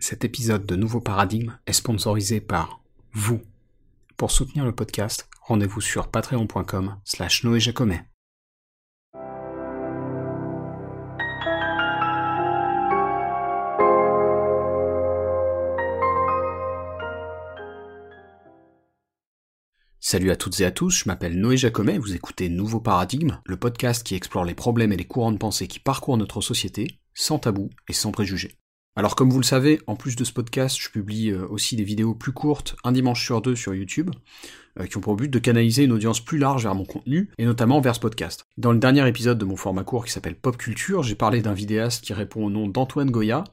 Cet épisode de Nouveau Paradigme est sponsorisé par vous. Pour soutenir le podcast, rendez-vous sur patreon.com slash Noé Jacomet. Salut à toutes et à tous, je m'appelle Noé Jacomet, vous écoutez Nouveau Paradigme, le podcast qui explore les problèmes et les courants de pensée qui parcourent notre société, sans tabou et sans préjugés. Alors comme vous le savez, en plus de ce podcast, je publie euh, aussi des vidéos plus courtes, un dimanche sur deux sur YouTube, euh, qui ont pour but de canaliser une audience plus large vers mon contenu, et notamment vers ce podcast. Dans le dernier épisode de mon format court qui s'appelle Pop Culture, j'ai parlé d'un vidéaste qui répond au nom d'Antoine Goya,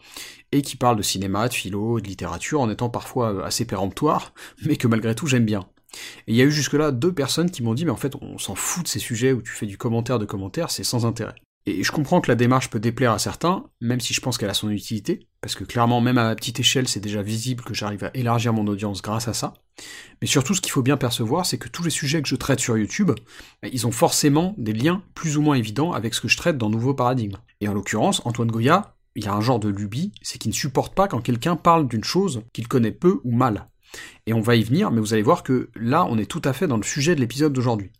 et qui parle de cinéma, de philo, de littérature, en étant parfois euh, assez péremptoire, mais que malgré tout j'aime bien. Et il y a eu jusque-là deux personnes qui m'ont dit mais en fait on s'en fout de ces sujets où tu fais du commentaire de commentaire, c'est sans intérêt. Et je comprends que la démarche peut déplaire à certains, même si je pense qu'elle a son utilité, parce que clairement, même à ma petite échelle, c'est déjà visible que j'arrive à élargir mon audience grâce à ça. Mais surtout, ce qu'il faut bien percevoir, c'est que tous les sujets que je traite sur YouTube, bah, ils ont forcément des liens plus ou moins évidents avec ce que je traite dans Nouveau Paradigme. Et en l'occurrence, Antoine Goya, il a un genre de lubie, c'est qu'il ne supporte pas quand quelqu'un parle d'une chose qu'il connaît peu ou mal. Et on va y venir, mais vous allez voir que là, on est tout à fait dans le sujet de l'épisode d'aujourd'hui.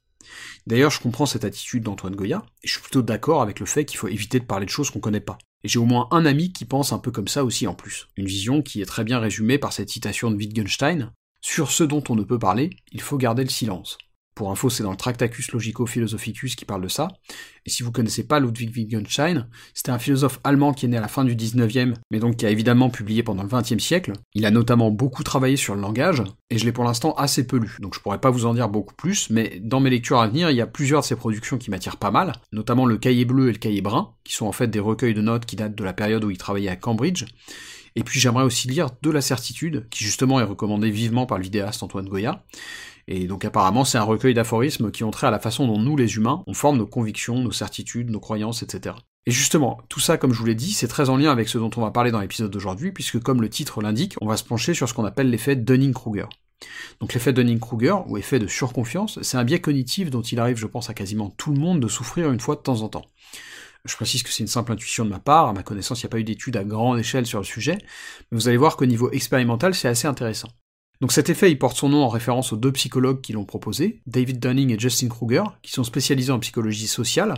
D'ailleurs, je comprends cette attitude d'Antoine Goya, et je suis plutôt d'accord avec le fait qu'il faut éviter de parler de choses qu'on connaît pas. Et j'ai au moins un ami qui pense un peu comme ça aussi en plus. Une vision qui est très bien résumée par cette citation de Wittgenstein. Sur ce dont on ne peut parler, il faut garder le silence. Pour info, c'est dans le Tractacus Logico-Philosophicus qui parle de ça. Et si vous connaissez pas Ludwig Wittgenstein, c'était un philosophe allemand qui est né à la fin du 19e, mais donc qui a évidemment publié pendant le 20e siècle. Il a notamment beaucoup travaillé sur le langage, et je l'ai pour l'instant assez peu lu, donc je pourrais pas vous en dire beaucoup plus, mais dans mes lectures à venir, il y a plusieurs de ses productions qui m'attirent pas mal, notamment le Cahier bleu et le Cahier brun, qui sont en fait des recueils de notes qui datent de la période où il travaillait à Cambridge. Et puis j'aimerais aussi lire De la certitude, qui justement est recommandé vivement par le vidéaste Antoine Goya, et donc apparemment c'est un recueil d'aphorismes qui ont trait à la façon dont nous les humains, on forme nos convictions, nos certitudes, nos croyances, etc. Et justement, tout ça, comme je vous l'ai dit, c'est très en lien avec ce dont on va parler dans l'épisode d'aujourd'hui, puisque comme le titre l'indique, on va se pencher sur ce qu'on appelle l'effet Dunning-Kruger. Donc l'effet Dunning-Kruger, ou effet de surconfiance, c'est un biais cognitif dont il arrive, je pense, à quasiment tout le monde de souffrir une fois de temps en temps. Je précise que c'est une simple intuition de ma part, à ma connaissance, il n'y a pas eu d'études à grande échelle sur le sujet, mais vous allez voir qu'au niveau expérimental, c'est assez intéressant. Donc cet effet, il porte son nom en référence aux deux psychologues qui l'ont proposé, David Dunning et Justin Kruger, qui sont spécialisés en psychologie sociale.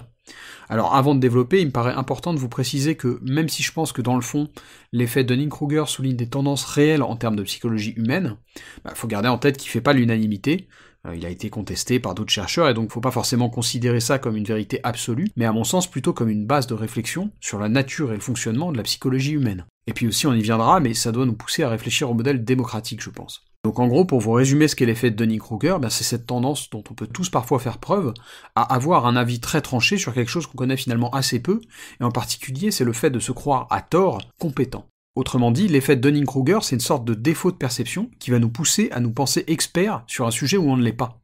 Alors avant de développer, il me paraît important de vous préciser que même si je pense que dans le fond, l'effet Dunning-Kruger souligne des tendances réelles en termes de psychologie humaine, il bah, faut garder en tête qu'il fait pas l'unanimité, il a été contesté par d'autres chercheurs et donc faut pas forcément considérer ça comme une vérité absolue, mais à mon sens plutôt comme une base de réflexion sur la nature et le fonctionnement de la psychologie humaine. Et puis aussi on y viendra, mais ça doit nous pousser à réfléchir au modèle démocratique, je pense. Donc en gros, pour vous résumer ce qu'est l'effet de Dunning-Kruger, ben c'est cette tendance dont on peut tous parfois faire preuve à avoir un avis très tranché sur quelque chose qu'on connaît finalement assez peu, et en particulier c'est le fait de se croire à tort compétent. Autrement dit, l'effet Dunning-Kruger, c'est une sorte de défaut de perception qui va nous pousser à nous penser experts sur un sujet où on ne l'est pas.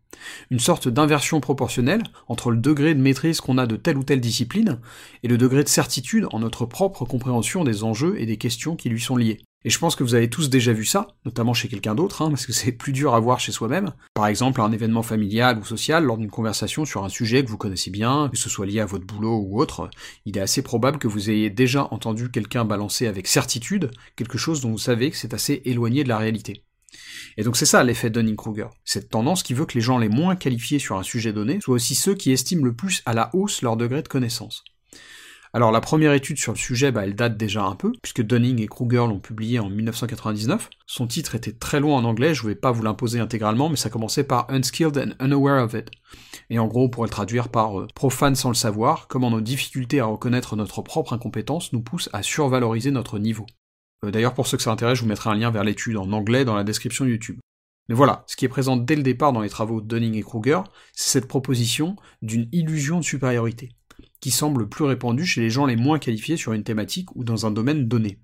Une sorte d'inversion proportionnelle entre le degré de maîtrise qu'on a de telle ou telle discipline et le degré de certitude en notre propre compréhension des enjeux et des questions qui lui sont liés. Et je pense que vous avez tous déjà vu ça, notamment chez quelqu'un d'autre, hein, parce que c'est plus dur à voir chez soi-même. Par exemple, un événement familial ou social, lors d'une conversation sur un sujet que vous connaissez bien, que ce soit lié à votre boulot ou autre, il est assez probable que vous ayez déjà entendu quelqu'un balancer avec certitude quelque chose dont vous savez que c'est assez éloigné de la réalité. Et donc c'est ça l'effet Dunning-Kruger. Cette tendance qui veut que les gens les moins qualifiés sur un sujet donné soient aussi ceux qui estiment le plus à la hausse leur degré de connaissance. Alors la première étude sur le sujet, bah, elle date déjà un peu, puisque Dunning et Kruger l'ont publié en 1999. Son titre était très long en anglais, je vais pas vous l'imposer intégralement, mais ça commençait par Unskilled and Unaware of It. Et en gros, on pourrait le traduire par euh, profane sans le savoir, comment nos difficultés à reconnaître notre propre incompétence nous poussent à survaloriser notre niveau. Euh, d'ailleurs, pour ceux que ça intéresse, je vous mettrai un lien vers l'étude en anglais dans la description YouTube. Mais voilà, ce qui est présent dès le départ dans les travaux de Dunning et Kruger, c'est cette proposition d'une illusion de supériorité qui semble plus répandu chez les gens les moins qualifiés sur une thématique ou dans un domaine donné.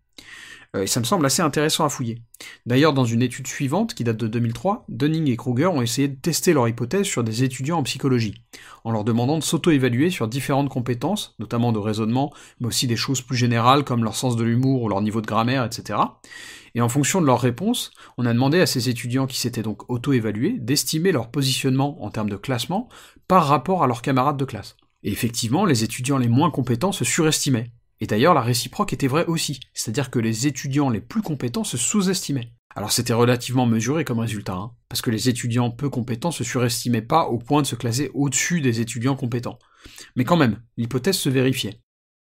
Euh, et ça me semble assez intéressant à fouiller. D'ailleurs, dans une étude suivante, qui date de 2003, Dunning et Kruger ont essayé de tester leur hypothèse sur des étudiants en psychologie, en leur demandant de s'auto-évaluer sur différentes compétences, notamment de raisonnement, mais aussi des choses plus générales comme leur sens de l'humour ou leur niveau de grammaire, etc. Et en fonction de leurs réponses, on a demandé à ces étudiants qui s'étaient donc auto-évalués d'estimer leur positionnement en termes de classement par rapport à leurs camarades de classe. Et effectivement, les étudiants les moins compétents se surestimaient. Et d'ailleurs, la réciproque était vraie aussi, c'est-à-dire que les étudiants les plus compétents se sous-estimaient. Alors c'était relativement mesuré comme résultat, hein, parce que les étudiants peu compétents se surestimaient pas au point de se classer au-dessus des étudiants compétents. Mais quand même, l'hypothèse se vérifiait.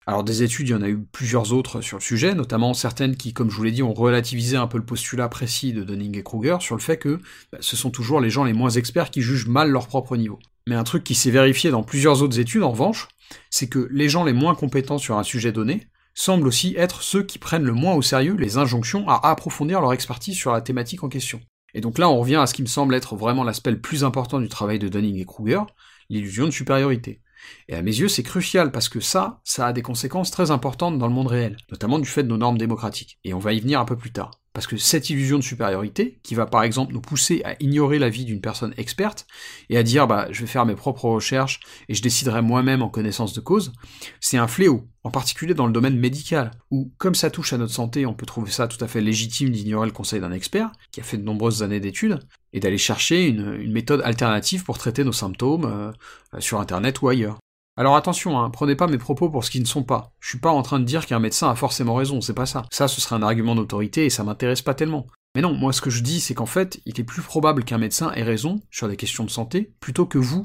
Alors des études, il y en a eu plusieurs autres sur le sujet, notamment certaines qui, comme je vous l'ai dit, ont relativisé un peu le postulat précis de Dunning et Kruger sur le fait que bah, ce sont toujours les gens les moins experts qui jugent mal leur propre niveau. Mais un truc qui s'est vérifié dans plusieurs autres études, en revanche, c'est que les gens les moins compétents sur un sujet donné semblent aussi être ceux qui prennent le moins au sérieux les injonctions à approfondir leur expertise sur la thématique en question. Et donc là, on revient à ce qui me semble être vraiment l'aspect le plus important du travail de Dunning et Kruger, l'illusion de supériorité. Et à mes yeux, c'est crucial parce que ça, ça a des conséquences très importantes dans le monde réel, notamment du fait de nos normes démocratiques. Et on va y venir un peu plus tard. Parce que cette illusion de supériorité, qui va par exemple nous pousser à ignorer l'avis d'une personne experte, et à dire bah je vais faire mes propres recherches et je déciderai moi-même en connaissance de cause, c'est un fléau, en particulier dans le domaine médical, où comme ça touche à notre santé, on peut trouver ça tout à fait légitime d'ignorer le conseil d'un expert, qui a fait de nombreuses années d'études, et d'aller chercher une, méthode alternative pour traiter nos symptômes euh, sur internet ou ailleurs. Alors attention, hein, prenez pas mes propos pour ce qu'ils ne sont pas. Je suis pas en train de dire qu'un médecin a forcément raison, c'est pas ça. Ça, ce serait un argument d'autorité et ça m'intéresse pas tellement. Mais non, moi ce que je dis, c'est qu'en fait, il est plus probable qu'un médecin ait raison sur des questions de santé, plutôt que vous,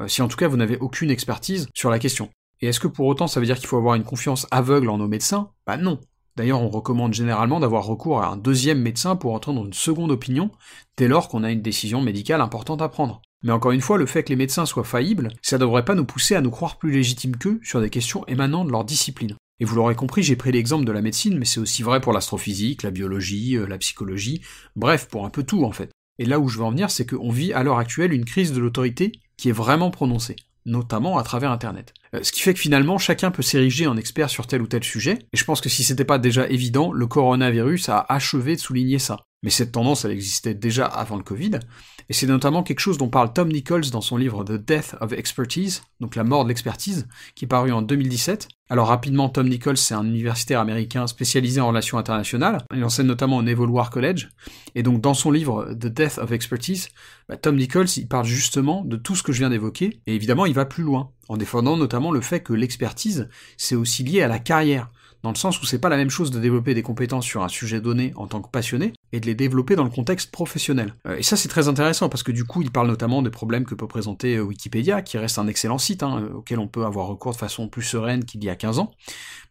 euh, si en tout cas vous n'avez aucune expertise sur la question. Et est-ce que pour autant ça veut dire qu'il faut avoir une confiance aveugle en nos médecins? Bah non. D'ailleurs, on recommande généralement d'avoir recours à un deuxième médecin pour entendre une seconde opinion, dès lors qu'on a une décision médicale importante à prendre. Mais encore une fois, le fait que les médecins soient faillibles, ça devrait pas nous pousser à nous croire plus légitimes qu'eux sur des questions émanant de leur discipline. Et vous l'aurez compris, j'ai pris l'exemple de la médecine, mais c'est aussi vrai pour l'astrophysique, la biologie, euh, la psychologie, bref, pour un peu tout en fait. Et là où je veux en venir, c'est qu'on vit à l'heure actuelle une crise de l'autorité qui est vraiment prononcée, notamment à travers Internet. Euh, ce qui fait que finalement, chacun peut s'ériger en expert sur tel ou tel sujet, et je pense que si c'était pas déjà évident, le coronavirus a achevé de souligner ça. Mais cette tendance, elle existait déjà avant le Covid, et c'est notamment quelque chose dont parle Tom Nichols dans son livre The Death of Expertise, donc la mort de l'expertise, qui est paru en 2017. Alors rapidement, Tom Nichols, c'est un universitaire américain spécialisé en relations internationales, il enseigne notamment au Naval War College, et donc dans son livre The Death of Expertise, bah, Tom Nichols, il parle justement de tout ce que je viens d'évoquer, et évidemment, il va plus loin, en défendant notamment le fait que l'expertise, c'est aussi lié à la carrière dans le sens où c'est pas la même chose de développer des compétences sur un sujet donné en tant que passionné et de les développer dans le contexte professionnel. Euh, et ça c'est très intéressant parce que du coup il parle notamment des problèmes que peut présenter euh, Wikipédia, qui reste un excellent site hein, euh, auquel on peut avoir recours de façon plus sereine qu'il y a 15 ans.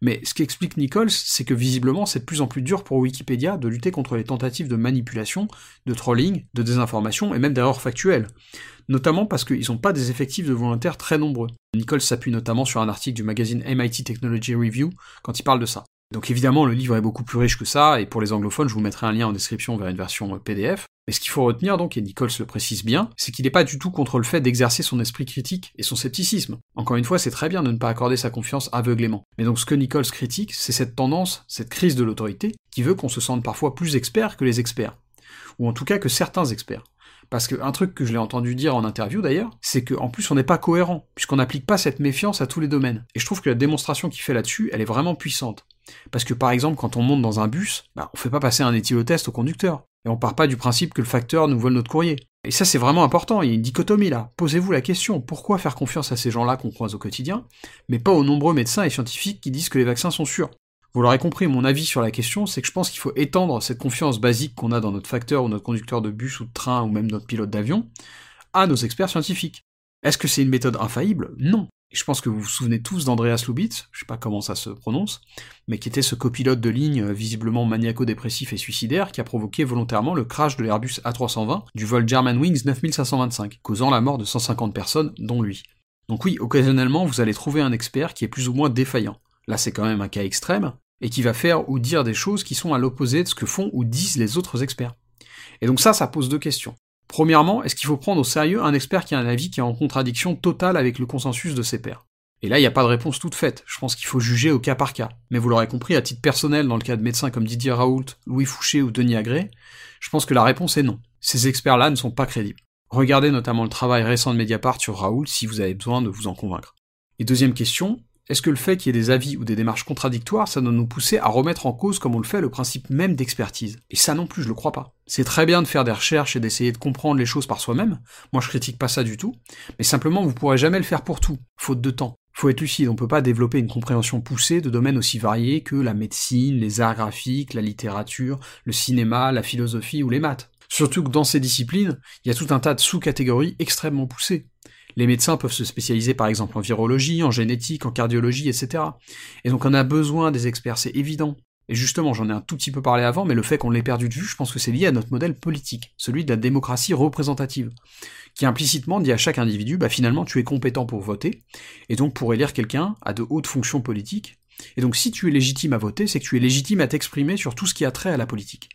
Mais ce qu'explique Nichols, c'est que visiblement c'est de plus en plus dur pour Wikipédia de lutter contre les tentatives de manipulation, de trolling, de désinformation et même d'erreurs factuelles notamment parce qu'ils n'ont pas des effectifs de volontaires très nombreux. Nicole s'appuie notamment sur un article du magazine MIT Technology Review quand il parle de ça. Donc évidemment, le livre est beaucoup plus riche que ça, et pour les anglophones, je vous mettrai un lien en description vers une version PDF. Mais ce qu'il faut retenir donc, et Nichols le précise bien, c'est qu'il n'est pas du tout contre le fait d'exercer son esprit critique et son scepticisme. Encore une fois, c'est très bien de ne pas accorder sa confiance aveuglément. Mais donc ce que Nichols critique, c'est cette tendance, cette crise de l'autorité, qui veut qu'on se sente parfois plus expert que les experts. Ou en tout cas que certains experts. Parce qu'un truc que je l'ai entendu dire en interview d'ailleurs, c'est qu'en plus on n'est pas cohérent, puisqu'on n'applique pas cette méfiance à tous les domaines. Et je trouve que la démonstration qu'il fait là-dessus, elle est vraiment puissante. Parce que par exemple, quand on monte dans un bus, bah, on fait pas passer un éthylotest au conducteur. Et on part pas du principe que le facteur nous vole notre courrier. Et ça c'est vraiment important, il y a une dichotomie là. Posez-vous la question, pourquoi faire confiance à ces gens-là qu'on croise au quotidien, mais pas aux nombreux médecins et scientifiques qui disent que les vaccins sont sûrs? Vous l'aurez compris, mon avis sur la question, c'est que je pense qu'il faut étendre cette confiance basique qu'on a dans notre facteur ou notre conducteur de bus ou de train ou même notre pilote d'avion à nos experts scientifiques. Est-ce que c'est une méthode infaillible? Non. Je pense que vous vous souvenez tous d'Andreas Lubitz, je sais pas comment ça se prononce, mais qui était ce copilote de ligne euh, visiblement maniaco-dépressif et suicidaire qui a provoqué volontairement le crash de l'Airbus A320 du vol Germanwings 9525, causant la mort de 150 personnes, dont lui. Donc oui, occasionnellement, vous allez trouver un expert qui est plus ou moins défaillant. Là, c'est quand même un cas extrême, et qui va faire ou dire des choses qui sont à l'opposé de ce que font ou disent les autres experts. Et donc ça, ça pose deux questions. Premièrement, est-ce qu'il faut prendre au sérieux un expert qui a un avis qui est en contradiction totale avec le consensus de ses pairs? Et là, il n'y a pas de réponse toute faite, je pense qu'il faut juger au cas par cas. Mais vous l'aurez compris, à titre personnel, dans le cas de médecins comme Didier Raoult, Louis Fouché ou Denis Agré, je pense que la réponse est non. Ces experts-là ne sont pas crédibles. Regardez notamment le travail récent de Mediapart sur Raoult si vous avez besoin de vous en convaincre. Et deuxième question, est-ce que le fait qu'il y ait des avis ou des démarches contradictoires, ça doit nous pousser à remettre en cause, comme on le fait, le principe même d'expertise? Et ça non plus, je le crois pas. C'est très bien de faire des recherches et d'essayer de comprendre les choses par soi-même, moi je critique pas ça du tout, mais simplement vous pourrez jamais le faire pour tout, faute de temps, Faut être lucide, on peut pas développer une compréhension poussée de domaines aussi variés que la médecine, les arts graphiques, la littérature, le cinéma, la philosophie ou les maths. Surtout que dans ces disciplines, il y a tout un tas de sous-catégories extrêmement poussées. Les médecins peuvent se spécialiser par exemple en virologie, en génétique, en cardiologie, etc. Et donc on a besoin des experts, c'est évident. Et justement, j'en ai un tout petit peu parlé avant, mais le fait qu'on l'ait perdu de vue, je pense que c'est lié à notre modèle politique, celui de la démocratie représentative, qui implicitement dit à chaque individu, bah finalement tu es compétent pour voter, et donc pour élire quelqu'un à de hautes fonctions politiques, et donc si tu es légitime à voter, c'est que tu es légitime à t'exprimer sur tout ce qui a trait à la politique.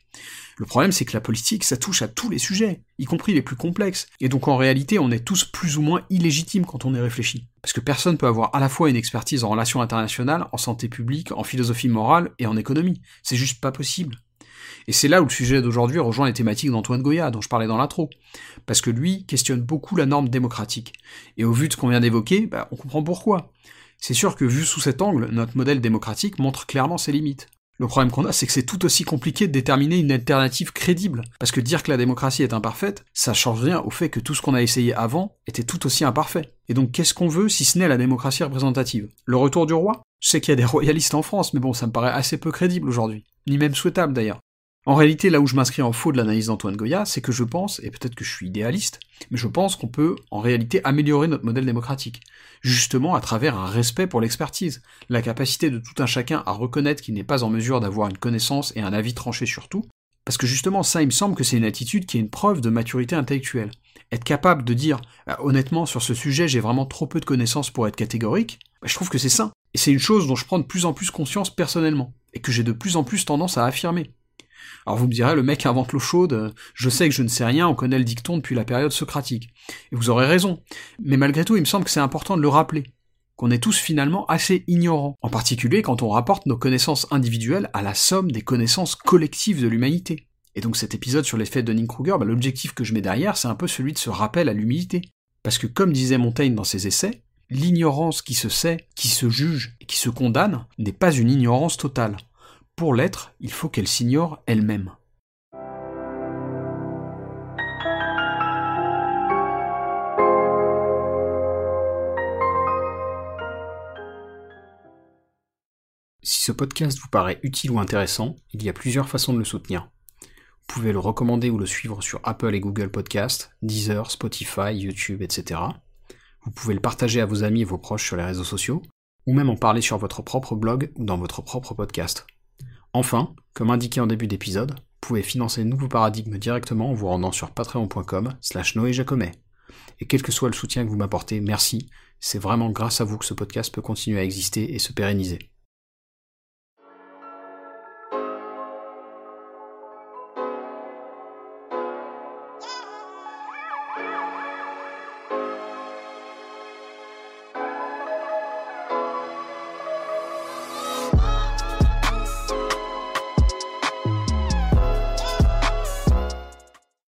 Le problème, c'est que la politique, ça touche à tous les sujets, y compris les plus complexes. Et donc en réalité, on est tous plus ou moins illégitimes quand on y réfléchit. Parce que personne peut avoir à la fois une expertise en relations internationales, en santé publique, en philosophie morale et en économie. C'est juste pas possible. Et c'est là où le sujet d'aujourd'hui rejoint les thématiques d'Antoine Goya, dont je parlais dans l'intro. Parce que lui questionne beaucoup la norme démocratique. Et au vu de ce qu'on vient d'évoquer, bah, on comprend pourquoi. C'est sûr que vu sous cet angle, notre modèle démocratique montre clairement ses limites. Le problème qu'on a, c'est que c'est tout aussi compliqué de déterminer une alternative crédible. Parce que dire que la démocratie est imparfaite, ça change rien au fait que tout ce qu'on a essayé avant était tout aussi imparfait. Et donc qu'est-ce qu'on veut si ce n'est la démocratie représentative? Le retour du roi? Je sais qu'il y a des royalistes en France, mais bon, ça me paraît assez peu crédible aujourd'hui. Ni même souhaitable d'ailleurs. En réalité, là où je m'inscris en faux de l'analyse d'Antoine Goya, c'est que je pense, et peut-être que je suis idéaliste, mais je pense qu'on peut en réalité améliorer notre modèle démocratique, justement à travers un respect pour l'expertise, la capacité de tout un chacun à reconnaître qu'il n'est pas en mesure d'avoir une connaissance et un avis tranché sur tout, parce que justement ça il me semble que c'est une attitude qui est une preuve de maturité intellectuelle. Être capable de dire bah, honnêtement sur ce sujet j'ai vraiment trop peu de connaissances pour être catégorique, bah, je trouve que c'est sain. Et c'est une chose dont je prends de plus en plus conscience personnellement, et que j'ai de plus en plus tendance à affirmer. Alors vous me direz, le mec invente l'eau chaude, je sais que je ne sais rien, on connaît le dicton depuis la période socratique. Et vous aurez raison. Mais malgré tout, il me semble que c'est important de le rappeler. Qu'on est tous finalement assez ignorants, en particulier quand on rapporte nos connaissances individuelles à la somme des connaissances collectives de l'humanité. Et donc cet épisode sur l'effet de Dunning-Kruger, bah, l'objectif que je mets derrière, c'est un peu celui de ce rappel à l'humilité. Parce que comme disait Montaigne dans ses essais, l'ignorance qui se sait, qui se juge et qui se condamne n'est pas une ignorance totale. Pour l'être, il faut qu'elle s'ignore elle-même. Si ce podcast vous paraît utile ou intéressant, il y a plusieurs façons de le soutenir. Vous pouvez le recommander ou le suivre sur Apple et Google Podcasts, Deezer, Spotify, YouTube, etc. Vous pouvez le partager à vos amis et vos proches sur les réseaux sociaux, ou même en parler sur votre propre blog ou dans votre propre podcast. Enfin, comme indiqué en début d'épisode, vous pouvez financer Nouveau Paradigme directement en vous rendant sur patreon.com slash noéjacomet. Et quel que soit le soutien que vous m'apportez, merci, c'est vraiment grâce à vous que ce podcast peut continuer à exister et se pérenniser.